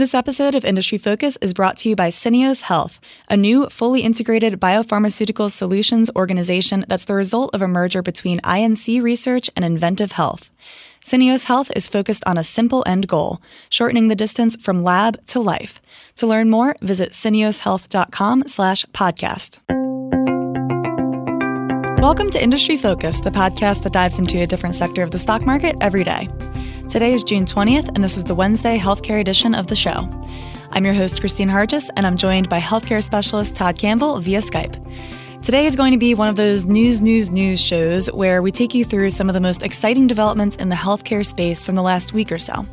This episode of Industry Focus is brought to you by Syneos Health, a new fully integrated biopharmaceutical solutions organization that's the result of a merger between INC Research and inVentiv Health. Syneos Health is focused on a simple end goal, shortening the distance from lab to life. To learn more, visit syneoshealth.com slash podcast. Welcome to Industry Focus, the podcast that dives into a different sector of the stock market every day. Today is June 20th, and this is the Wednesday healthcare edition of the show. I'm your host, Kristine Harjes, and I'm joined by healthcare specialist Todd Campbell via Skype. Today is going to be one of those news, news, news shows where we take you through some of the most exciting developments in the healthcare space from the last week or so.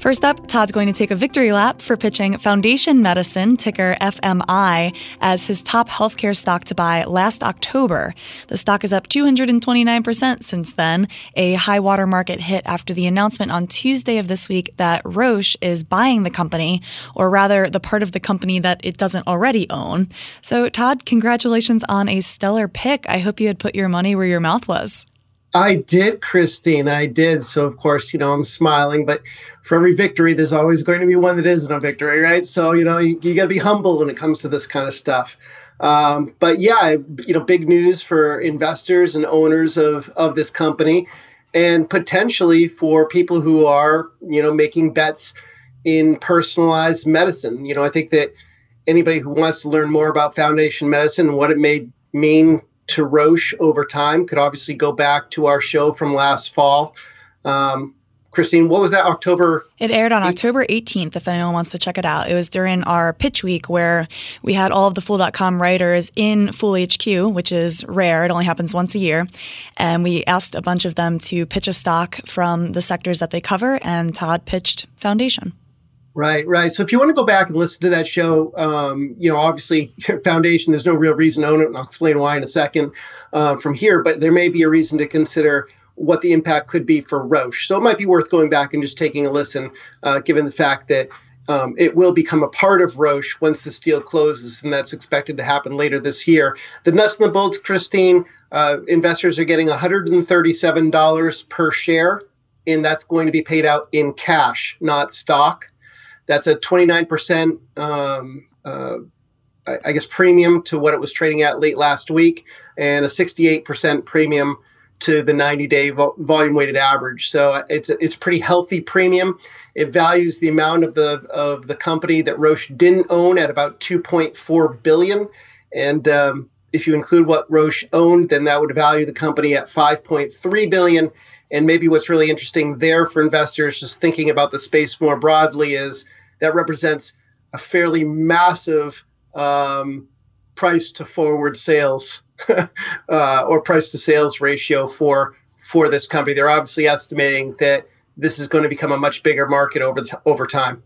First up, Todd's going to take a victory lap for pitching Foundation Medicine, ticker FMI, as his top healthcare stock to buy last October. The stock is up 229% since then, a high water market hit after the announcement on Tuesday of this week that Roche is buying the company, or rather, the part of the company that it doesn't already own. So, Todd, congratulations on a stellar pick. I hope you had put your money where your mouth was. I did, Kristine. I did. So, of course, you know, I'm smiling, but for every victory, there's always going to be one that isn't a victory, right? So, you know, you, you got to be humble when it comes to this kind of stuff. Um, but yeah, you know, big news for investors and owners of, of this company and potentially for people who are, you know, making bets in personalized medicine. You know, I think that anybody who wants to learn more about foundation medicine and what it may mean to Roche over time could obviously go back to our show from last fall. Um, Kristine, what was that October? It aired on 18th? October 18th, if anyone wants to check it out. It was during our pitch week where we had all of the Fool.com writers in Fool HQ, which is rare. It only happens once a year. And we asked a bunch of them to pitch a stock from the sectors that they cover, and Todd pitched Foundation. Right, right. So if you want to go back and listen to that show, um, you know, obviously Foundation, there's no real reason to own it, and I'll explain why in a second uh, from here. But there may be a reason to consider what the impact could be for Roche. So it might be worth going back and just taking a listen, uh, given the fact that um, it will become a part of Roche once this deal closes, and that's expected to happen later this year. The nuts and the bolts, Kristine, uh, investors are getting $137 per share, and that's going to be paid out in cash, not stock. That's a 29%, um, uh, I, I guess, premium to what it was trading at late last week, and a 68% premium to the 90-day vo- volume weighted average. So it's a, it's pretty healthy premium. It values the amount of the of the company that Roche didn't own at about 2.4 billion, and um, if you include what Roche owned, then that would value the company at 5.3 billion. And maybe what's really interesting there for investors, just thinking about the space more broadly, is that represents a fairly massive um, price to forward sales uh, or price to sales ratio for for this company. They're obviously estimating that this is going to become a much bigger market over over time.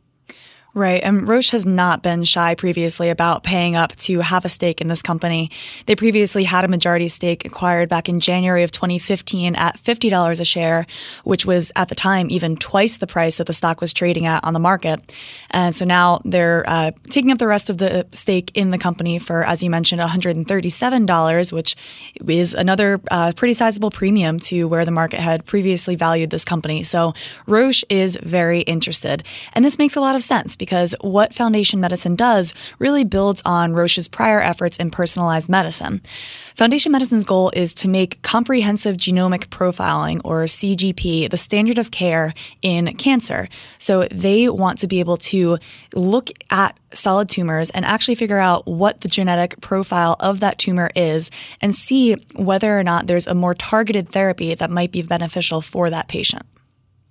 Right. And Roche has not been shy previously about paying up to have a stake in this company. They previously had a majority stake acquired back in January of 2015 at $50 a share, which was at the time even twice the price that the stock was trading at on the market. And so now they're uh, taking up the rest of the stake in the company for, as you mentioned, $137, which is another uh, pretty sizable premium to where the market had previously valued this company. So Roche is very interested. And this makes a lot of sense because what Foundation Medicine does really builds on Roche's prior efforts in personalized medicine. Foundation Medicine's goal is to make comprehensive genomic profiling, or CGP, the standard of care in cancer. So they want to be able to look at solid tumors and actually figure out what the genetic profile of that tumor is and see whether or not there's a more targeted therapy that might be beneficial for that patient.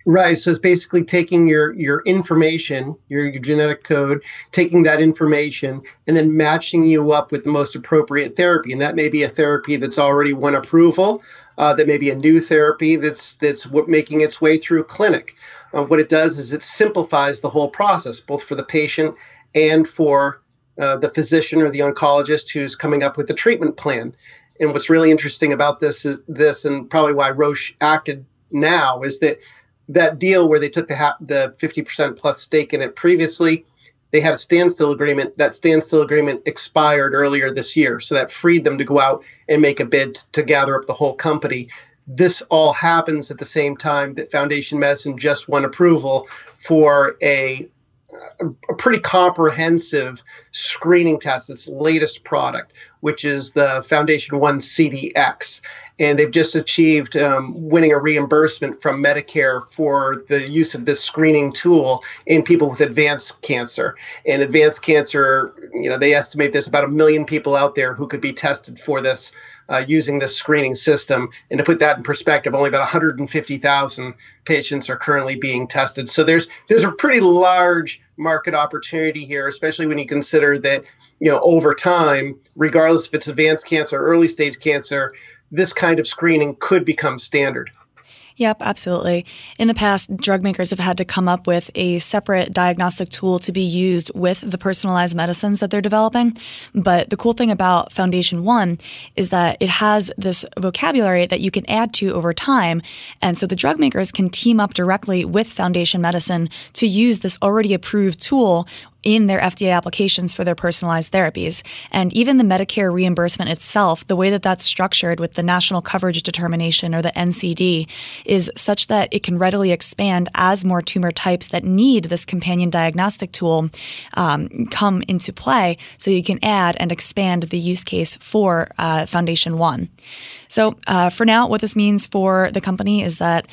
Right. So it's basically taking your your information, your, your genetic code, taking that information, and then matching you up with the most appropriate therapy. And that may be a therapy that's already won approval. Uh, that may be a new therapy that's that's making its way through clinic. Uh, what it does is it simplifies the whole process, both for the patient and for uh, the physician or the oncologist who's coming up with the treatment plan. And what's really interesting about this is this, and probably why Roche acted now, is that that deal where they took the ha- the 50% plus stake in it previously, they had a standstill agreement. That standstill agreement expired earlier this year, so that freed them to go out and make a bid to gather up the whole company. This all happens at the same time that Foundation Medicine just won approval for a a, pretty comprehensive screening test, its latest product, which is the FoundationOne CDX and they've just achieved um, winning a reimbursement from Medicare for the use of this screening tool in people with advanced cancer. And advanced cancer, you know, they estimate there's about a million people out there who could be tested for this uh, using this screening system. And to put that in perspective, only about 150,000 patients are currently being tested. So there's there's a pretty large market opportunity here, especially when you consider that you know over time, regardless if it's advanced cancer or early stage cancer, this kind of screening could become standard. Yep, absolutely. In the past, drug makers have had to come up with a separate diagnostic tool to be used with the personalized medicines that they're developing. But the cool thing about FoundationOne is that it has this vocabulary that you can add to over time. And so the drug makers can team up directly with Foundation Medicine to use this already approved tool in their FDA applications for their personalized therapies. And even the Medicare reimbursement itself, the way that that's structured with the National Coverage Determination or the NCD, is such that it can readily expand as more tumor types that need this companion diagnostic tool um, come into play. So you can add and expand the use case for uh, FoundationOne. So, uh, for now, what this means for the company is that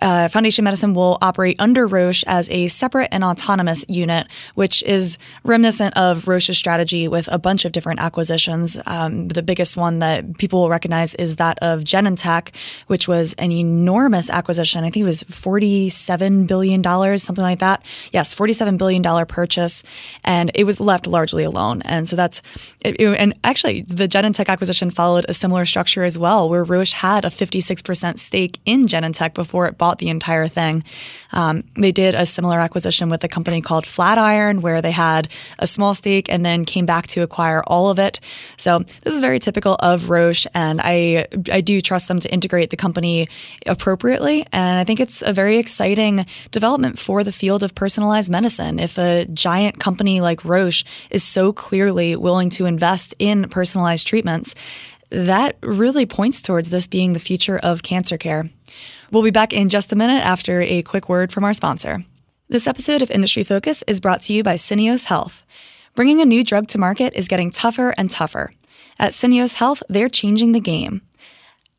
uh, Foundation Medicine will operate under Roche as a separate and autonomous unit, which is reminiscent of Roche's strategy with a bunch of different acquisitions. Um, the biggest one that people will recognize is that of Genentech, which was an enormous acquisition. I think it was $47 billion, something like that. Yes, $47 billion purchase. And it was left largely alone. And so that's, it, and actually, the Genentech acquisition followed a similar structure as well where Roche had a 56% stake in Genentech before it bought the entire thing. Um, they did a similar acquisition with a company called Flatiron, where they had a small stake and then came back to acquire all of it. So this is very typical of Roche, and I I do trust them to integrate the company appropriately. And I think it's a very exciting development for the field of personalized medicine. If a giant company like Roche is so clearly willing to invest in personalized treatments, that really points towards this being the future of cancer care. We'll be back in just a minute after a quick word from our sponsor. This episode of Industry Focus is brought to you by Syneos Health. Bringing a new drug to market is getting tougher and tougher. At Syneos Health, they're changing the game.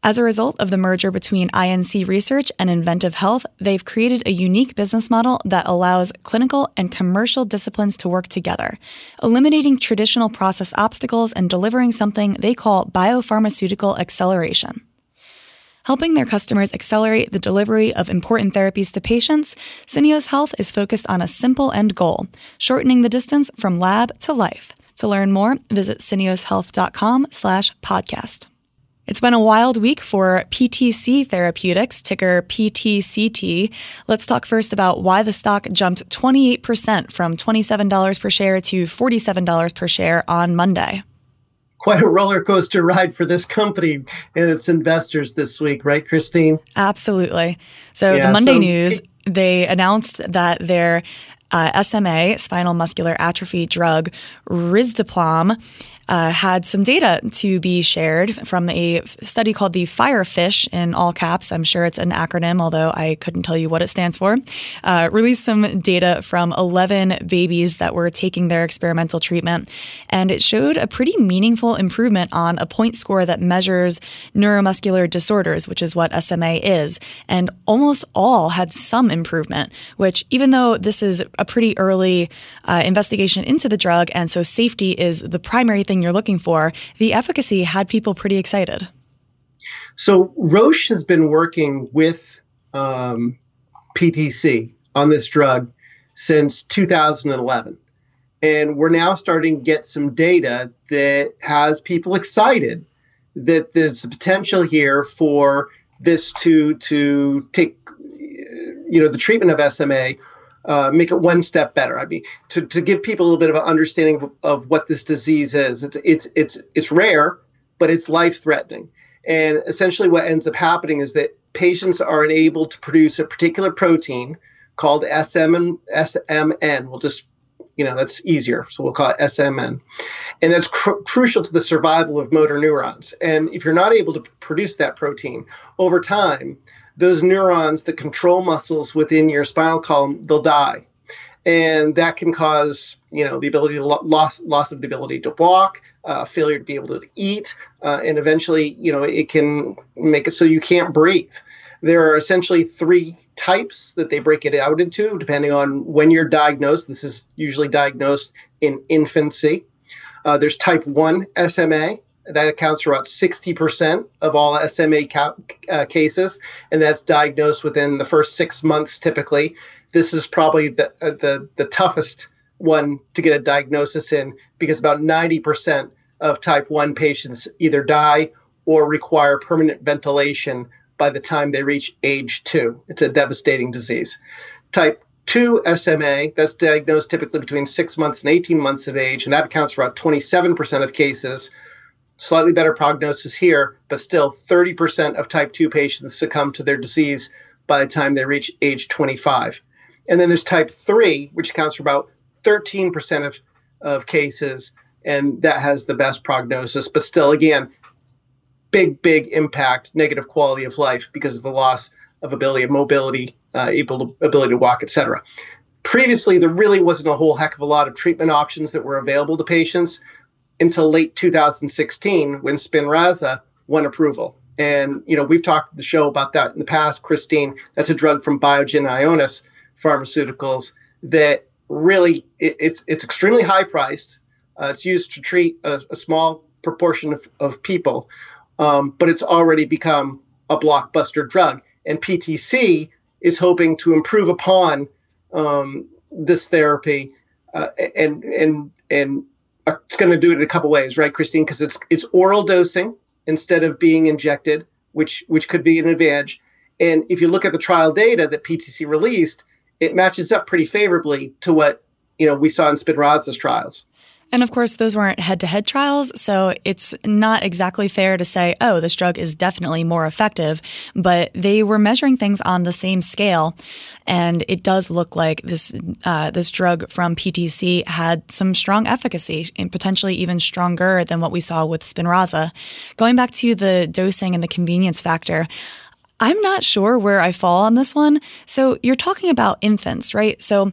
As a result of the merger between INC Research and inVentiv Health, they've created a unique business model that allows clinical and commercial disciplines to work together, eliminating traditional process obstacles and delivering something they call biopharmaceutical acceleration. Helping their customers accelerate the delivery of important therapies to patients, Syneos Health is focused on a simple end goal, shortening the distance from lab to life. To learn more, visit syneoshealth.com slash podcast. It's been a wild week for PTC Therapeutics, ticker PTCT. Let's talk first about why the stock jumped 28% from $27 per share to $47 per share on Monday. Quite a roller coaster ride for this company and its investors this week, right, Kristine? Absolutely. So, yeah, the Monday so, news, they announced that their uh, SMA, spinal muscular atrophy drug, risdiplam, uh, had some data to be shared from a study called the Firefish in all caps. I'm sure it's an acronym, although I couldn't tell you what it stands for. Uh, released some data from 11 babies that were taking their experimental treatment, and it showed a pretty meaningful improvement on a point score that measures neuromuscular disorders, which is what SMA is. And almost all had some improvement, which, even though this is a pretty early uh, investigation into the drug, and so safety is the primary thing you're looking for, the efficacy had people pretty excited. So Roche has been working with um, PTC on this drug since 2011. And we're now starting to get some data that has people excited that there's a potential here for this to to take you know the treatment of SMA uh, make it one step better. I mean, to, to give people a little bit of an understanding of, of what this disease is. It's it's it's it's rare, but it's life threatening. And essentially, what ends up happening is that patients are unable to produce a particular protein called SM, SMN. We'll just, you know, that's easier. So we'll call it SMN. And that's cr- crucial to the survival of motor neurons. And if you're not able to produce that protein over time, those neurons that control muscles within your spinal column, they'll die. and that can cause you know the ability to lo- loss loss of the ability to walk, uh, failure to be able to eat, uh, and eventually you know it can make it so you can't breathe. There are essentially three types that they break it out into depending on when you're diagnosed. This is usually diagnosed in infancy. Uh, there's type 1 SMA. That accounts for about 60% of all SMA ca- uh, cases, and that's diagnosed within the first six months typically. This is probably the, uh, the, the toughest one to get a diagnosis in because about 90% of type 1 patients either die or require permanent ventilation by the time they reach age two. It's a devastating disease. Type 2 SMA, that's diagnosed typically between six months and 18 months of age, and that accounts for about 27% of cases. Slightly better prognosis here, but still 30% of type 2 patients succumb to their disease by the time they reach age 25. And then there's type 3, which accounts for about 13% of, of cases, and that has the best prognosis, but still, again, big, big impact, negative quality of life because of the loss of ability of mobility, uh, able to, ability to walk, etc. Previously, there really wasn't a whole heck of a lot of treatment options that were available to patients until late 2016 when Spinraza won approval. And you know we've talked the show about that in the past, Kristine. That's a drug from Biogen Ionis Pharmaceuticals that really it, it's it's extremely high priced. Uh, it's used to treat a, a small proportion of, of people, um, but it's already become a blockbuster drug. And PTC is hoping to improve upon um, this therapy, uh, and and and it's going to do it in a couple ways, right, Kristine? Because it's it's oral dosing instead of being injected, which which could be an advantage. And if you look at the trial data that PTC released, it matches up pretty favorably to what you know we saw in Spinraza's trials. And of course, those weren't head to head trials, so it's not exactly fair to say, oh, this drug is definitely more effective, but they were measuring things on the same scale. And it does look like this, uh, this drug from PTC had some strong efficacy and potentially even stronger than what we saw with Spinraza. Going back to the dosing and the convenience factor, I'm not sure where I fall on this one. So you're talking about infants, right? So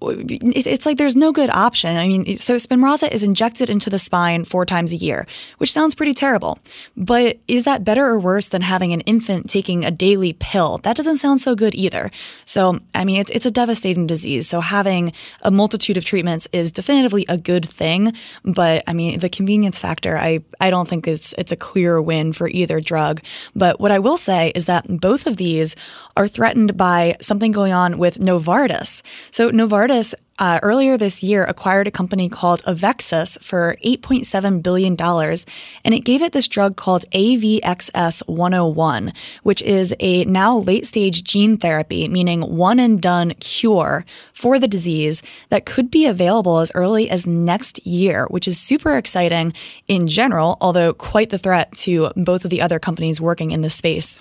it's like there's no good option. I mean, so Spinraza is injected into the spine four times a year, which sounds pretty terrible. But is that better or worse than having an infant taking a daily pill? That doesn't sound so good either. So, I mean, it's, it's a devastating disease. So having a multitude of treatments is definitively a good thing. But I mean, the convenience factor, I, I don't think it's, it's a clear win for either drug. But what I will say is that both of these are threatened by something going on with Novartis. So Novartis Novartis uh, earlier this year acquired a company called Avexis for $8.7 billion, and it gave it this drug called AVXS 101, which is a now late stage gene therapy, meaning one and done cure for the disease that could be available as early as next year, which is super exciting in general, although quite the threat to both of the other companies working in this space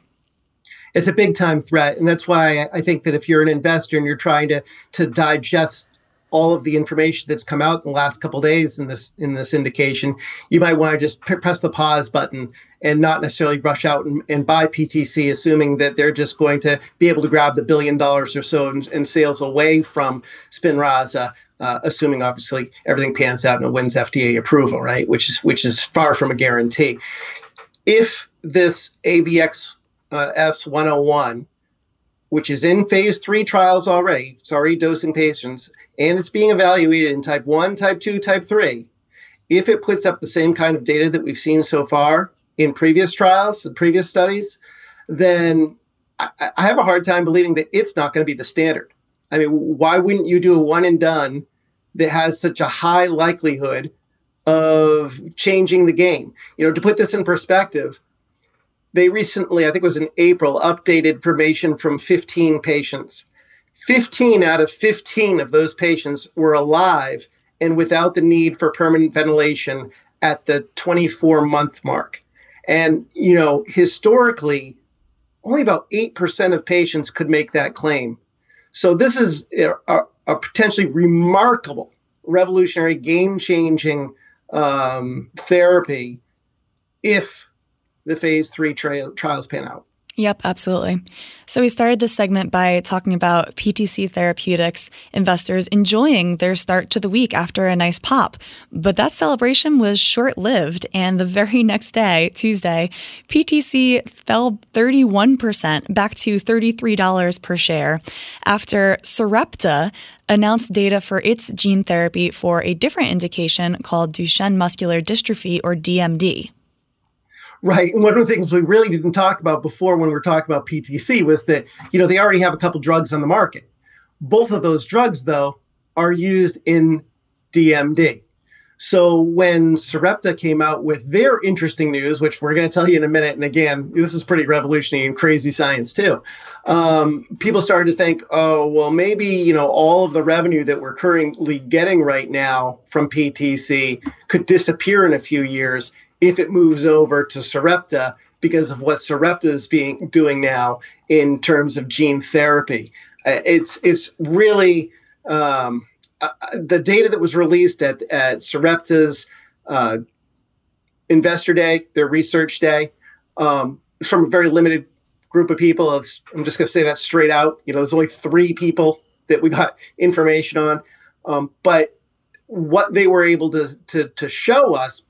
it's a big time threat, and that's why I think that if you're an investor and you're trying to to digest all of the information that's come out in the last couple days in this in this indication, you might want to just p- press the pause button and not necessarily rush out and, and, buy PTC, assuming that they're just going to be able to grab the billion dollars or so in, in sales away from Spinraza. Uh, assuming obviously everything pans out and it wins FDA approval, right? Which is which is far from a guarantee. If this AVX uh, S101, which is in phase three trials already. It's already dosing patients, and it's being evaluated in type 1, type 2, type 3. If it puts up the same kind of data that we've seen so far in previous trials and previous studies, then I, I have a hard time believing that it's not going to be the standard. I mean, why wouldn't you do a one and done that has such a high likelihood of changing the game? You know, to put this in perspective, they recently, I think it was in April, updated information from 15 patients. 15 out of 15 of those patients were alive and without the need for permanent ventilation at the 24 month mark. And, you know, historically, only about 8% of patients could make that claim. So this is a, a potentially remarkable, revolutionary, game changing um, therapy if the phase three tra- trials pan out. Yep, absolutely. So we started this segment by talking about PTC Therapeutics investors enjoying their start to the week after a nice pop. But that celebration was short lived. And the very next day, Tuesday, PTC fell 31% back to $33 per share after Sarepta announced data for its gene therapy for a different indication called Duchenne muscular dystrophy or DMD. Right. And one of the things we really didn't talk about before when we were talking about PTC was that, you know, they already have a couple drugs on the market. Both of those drugs, though, are used in DMD. So when Sarepta came out with their interesting news, which we're going to tell you in a minute, and again, this is pretty revolutionary and crazy science too. Um, people started to think, oh, well, maybe you know all of the revenue that we're currently getting right now from PTC could disappear in a few years if it moves over to Sarepta because of what Sarepta is being doing now in terms of gene therapy. Uh, it's it's really um, uh, the data that was released at at Sarepta's uh, investor day, their research day, um, from a very limited group of people. It's, I'm just going to say that straight out. You know, there's only three people that we got information on, um, but what they were able to, to to show us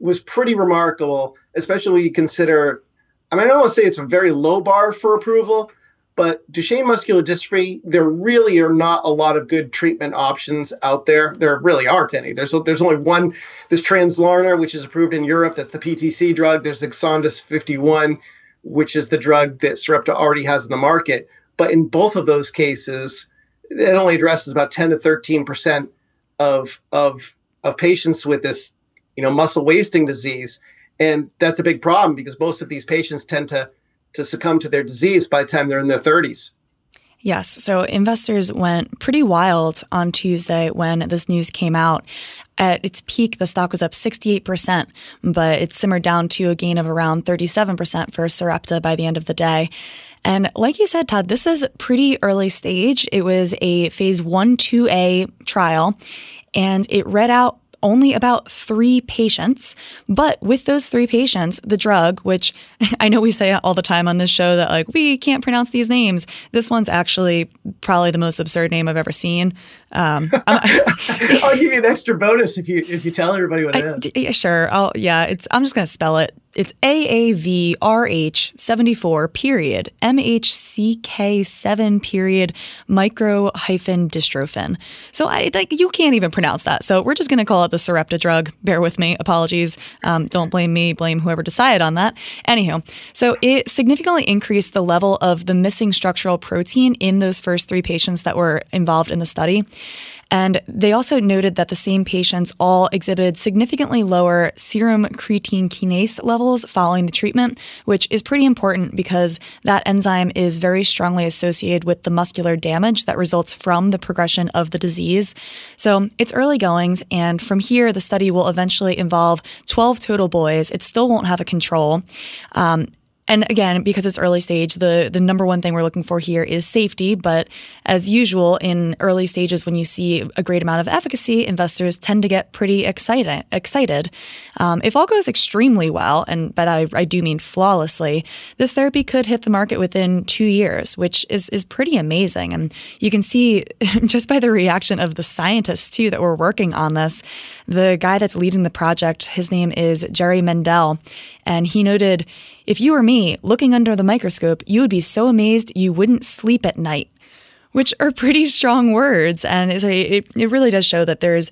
was pretty remarkable, especially when you consider. I mean, I don't want to say it's a very low bar for approval, but Duchenne muscular dystrophy, there really are not a lot of good treatment options out there. There really aren't any. There's there's only one. This Translarna, which is approved in Europe, that's the PTC drug. There's Exondys 51, which is the drug that Sarepta already has in the market. But in both of those cases, it only addresses about 10 to 13 percent of of of patients with this you know, muscle wasting disease. And that's a big problem because most of these patients tend to, to succumb to their disease by the time they're in their 30s. Yes. So investors went pretty wild on Tuesday when this news came out. At its peak, the stock was up 68%, but it simmered down to a gain of around 37% for Sarepta by the end of the day. And like you said, Todd, this is pretty early stage. It was a phase 1 2A trial, and it read out only about three patients. But with those three patients, the drug, which I know we say all the time on this show that like we can't pronounce these names, this one's actually probably the most absurd name I've ever seen. Um, I'll give you an extra bonus if you if you tell everybody what it is. D- sure. I'll yeah. It's I'm just gonna spell it. It's AAVRH 74 period MHCK 7 period micro hyphen dystrophin. So I like you can't even pronounce that. So we're just gonna call it the Sarepta drug. Bear with me. Apologies. Um, don't blame me. Blame whoever decided on that. Anyhow, so it significantly increased the level of the missing structural protein in those first three patients that were involved in the study. And they also noted that the same patients all exhibited significantly lower serum creatine kinase levels following the treatment, which is pretty important because that enzyme is very strongly associated with the muscular damage that results from the progression of the disease. So it's early goings, and from here, the study will eventually involve 12 total boys. It still won't have a control. Um, and again, because it's early stage, the, the number one thing we're looking for here is safety. But as usual, in early stages, when you see a great amount of efficacy, investors tend to get pretty excited. excited. Um, if all goes extremely well, and by that I, I, do mean flawlessly, this therapy could hit the market within two years, which is, is pretty amazing. And you can see just by the reaction of the scientists, too, that were working on this. The guy that's leading the project, his name is Jerry Mendell, and he noted if you were me, looking under the microscope, you would be so amazed you wouldn't sleep at night, which are pretty strong words. And a, it, it really does show that there's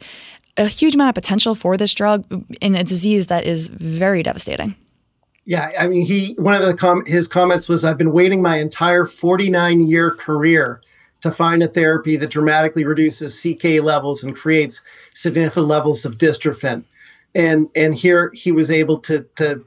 a huge amount of potential for this drug in a disease that is very devastating. Yeah, I mean, he one of the com- his comments was, "I've been waiting my entire 49 year career to find a therapy that dramatically reduces CK levels and creates significant levels of dystrophin." And and here he was able to to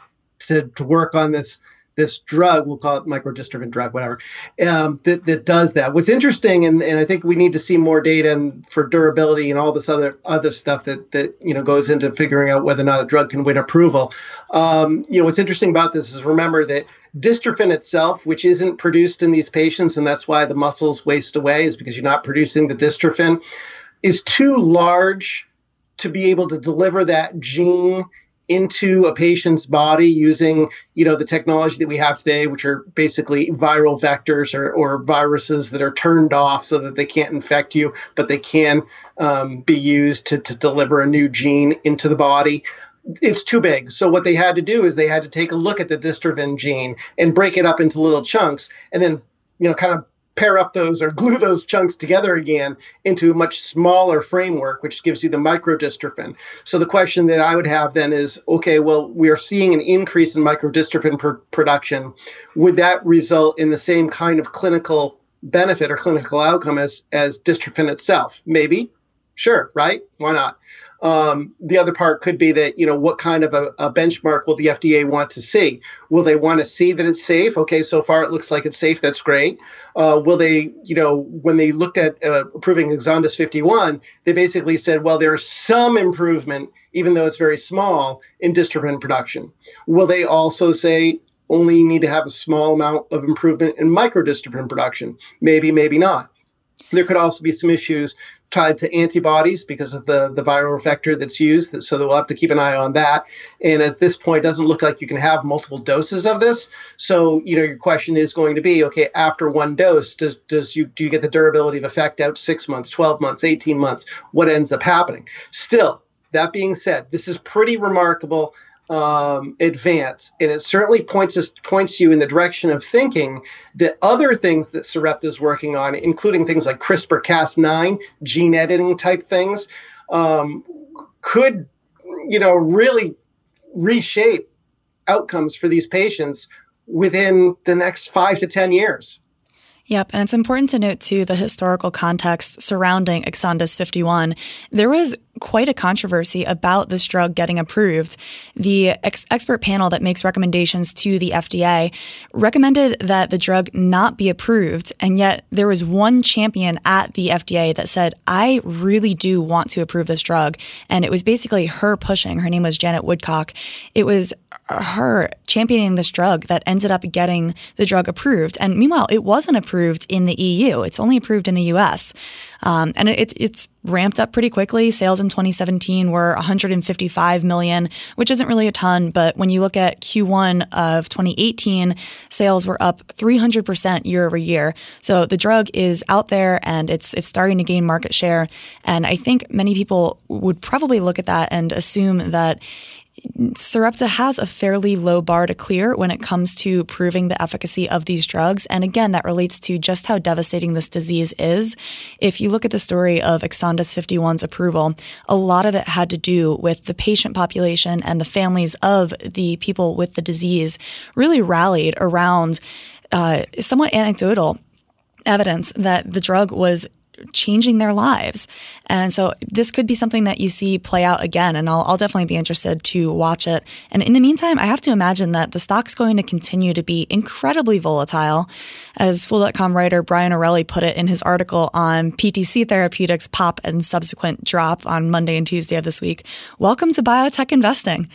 to, to work on this this drug, we'll call it microdystrophin drug, whatever, um, that, that does that. What's interesting, and, and I think we need to see more data and for durability and all this other other stuff that that you know goes into figuring out whether or not a drug can win approval. Um, you know, what's interesting about this is remember that dystrophin itself, which isn't produced in these patients, and that's why the muscles waste away, is because you're not producing the dystrophin, is too large to be able to deliver that gene into a patient's body using you know the technology that we have today which are basically viral vectors or, or viruses that are turned off so that they can't infect you but they can um, be used to, to deliver a new gene into the body. It's too big. So what they had to do is they had to take a look at the dystrophin gene and break it up into little chunks and then you know kind of pair up those or glue those chunks together again into a much smaller framework, which gives you the microdystrophin. So the question that I would have then is, okay, well, we are seeing an increase in microdystrophin pr- production. Would that result in the same kind of clinical benefit or clinical outcome as as dystrophin itself? Maybe, sure, right? Why not? Um, the other part could be that, you know, what kind of a, a, benchmark will the FDA want to see? Will they want to see that it's safe? Okay, so far it looks like it's safe. That's great. Uh, will they, you know, when they looked at uh, approving Exondys 51, they basically said, well, there's some improvement, even though it's very small, in dystrophin production. Will they also say, only need to have a small amount of improvement in microdystrophin production? Maybe, maybe not. There could also be some issues tied to antibodies because of the, the viral vector that's used. So we'll have to keep an eye on that. And at this point, it doesn't look like you can have multiple doses of this. So, you know, your question is going to be, okay, after one dose, does, does you do you get the durability of effect out six months, 12 months, 18 months? What ends up happening? Still, that being said, this is pretty remarkable um, advance, and it certainly points us points you in the direction of thinking that other things that Sarepta is working on, including things like CRISPR-Cas9 gene editing type things, um, could you know really reshape outcomes for these patients within the next five to ten years. Yep, and it's important to note too the historical context surrounding Exondys 51. There was quite a controversy about this drug getting approved. The ex- expert panel that makes recommendations to the FDA recommended that the drug not be approved, and yet there was one champion at the FDA that said, "I really do want to approve this drug," and it was basically her pushing. Her name was Janet Woodcock. It was her championing this drug that ended up getting the drug approved. And meanwhile, it wasn't approved in the EU. It's only approved in the US. Um, and it, it's ramped up pretty quickly. Sales in 2017 were 155 million, which isn't really a ton, but when you look at Q1 of 2018, sales were up 300% year over year. So the drug is out there and it's it's starting to gain market share. And I think many people would probably look at that and assume that Sarepta has a fairly low bar to clear when it comes to proving the efficacy of these drugs. And again, that relates to just how devastating this disease is. If you look at the story of Exondys 51's approval, a lot of it had to do with the patient population and the families of the people with the disease really rallied around uh, somewhat anecdotal evidence that the drug was changing their lives. And so this could be something that you see play out again, and I'll, I'll definitely be interested to watch it. And in the meantime, I have to imagine that the stock's going to continue to be incredibly volatile. As Fool.com writer Brian Orelli put it in his article on PTC Therapeutics pop and subsequent drop on Monday and Tuesday of this week, welcome to biotech investing.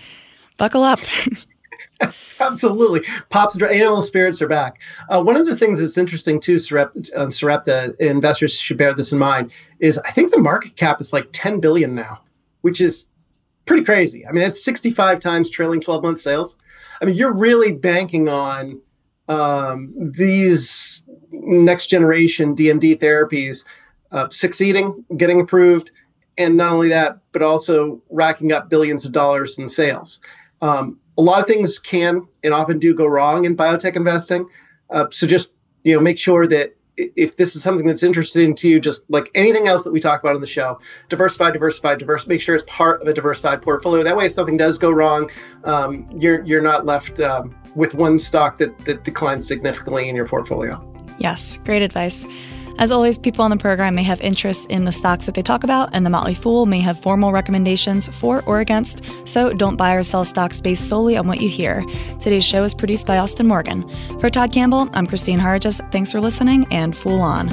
Buckle up. Absolutely. Pop's animal spirits are back. Uh, one of the things that's interesting too, Sarepta, uh, Sarepta, investors should bear this in mind, is I think the market cap is like 10 billion now, which is pretty crazy. I mean, that's 65 times trailing 12 month sales. I mean, you're really banking on um, these next generation DMD therapies uh, succeeding, getting approved, and not only that, but also racking up billions of dollars in sales. Um, a lot of things can and often do go wrong in biotech investing. Uh, so just you know, make sure that if this is something that's interesting to you, just like anything else that we talk about on the show, diversify, diversify, diverse. Make sure it's part of a diversified portfolio. That way, if something does go wrong, um, you're you're not left um, with one stock that that declines significantly in your portfolio. Yes, great advice. As always, people on the program may have interest in the stocks that they talk about, and the Motley Fool may have formal recommendations for or against, so don't buy or sell stocks based solely on what you hear. Today's show is produced by Austin Morgan. For Todd Campbell, I'm Kristine Harjes. Thanks for listening, and Fool on.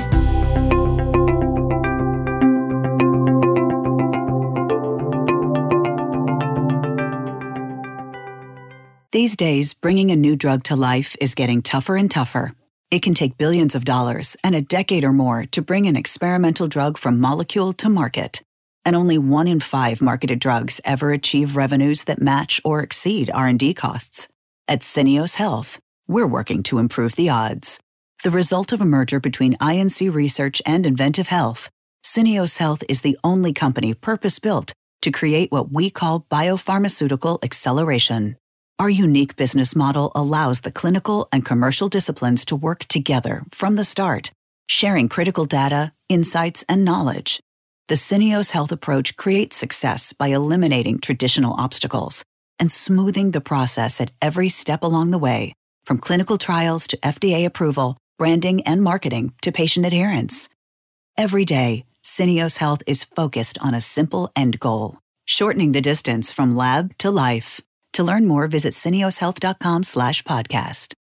These days, bringing a new drug to life is getting tougher and tougher. It can take billions of dollars and a decade or more to bring an experimental drug from molecule to market. and only one in five marketed drugs ever achieve revenues that match or exceed R&D costs. At Syneos Health, we're working to improve the odds. The result of a merger between INC Research and inVentiv Health, Syneos Health is the only company purpose-built to create what we call biopharmaceutical acceleration. Our unique business model allows the clinical and commercial disciplines to work together from the start, sharing critical data, insights, and knowledge the Syneos Health approach creates success by eliminating traditional obstacles and smoothing the process at every step along the way, from clinical trials to FDA approval, branding and marketing to patient adherence. Every day, Syneos Health is focused on a simple end goal, shortening the distance from lab to life. To learn more, visit syneoshealth.com slash podcast.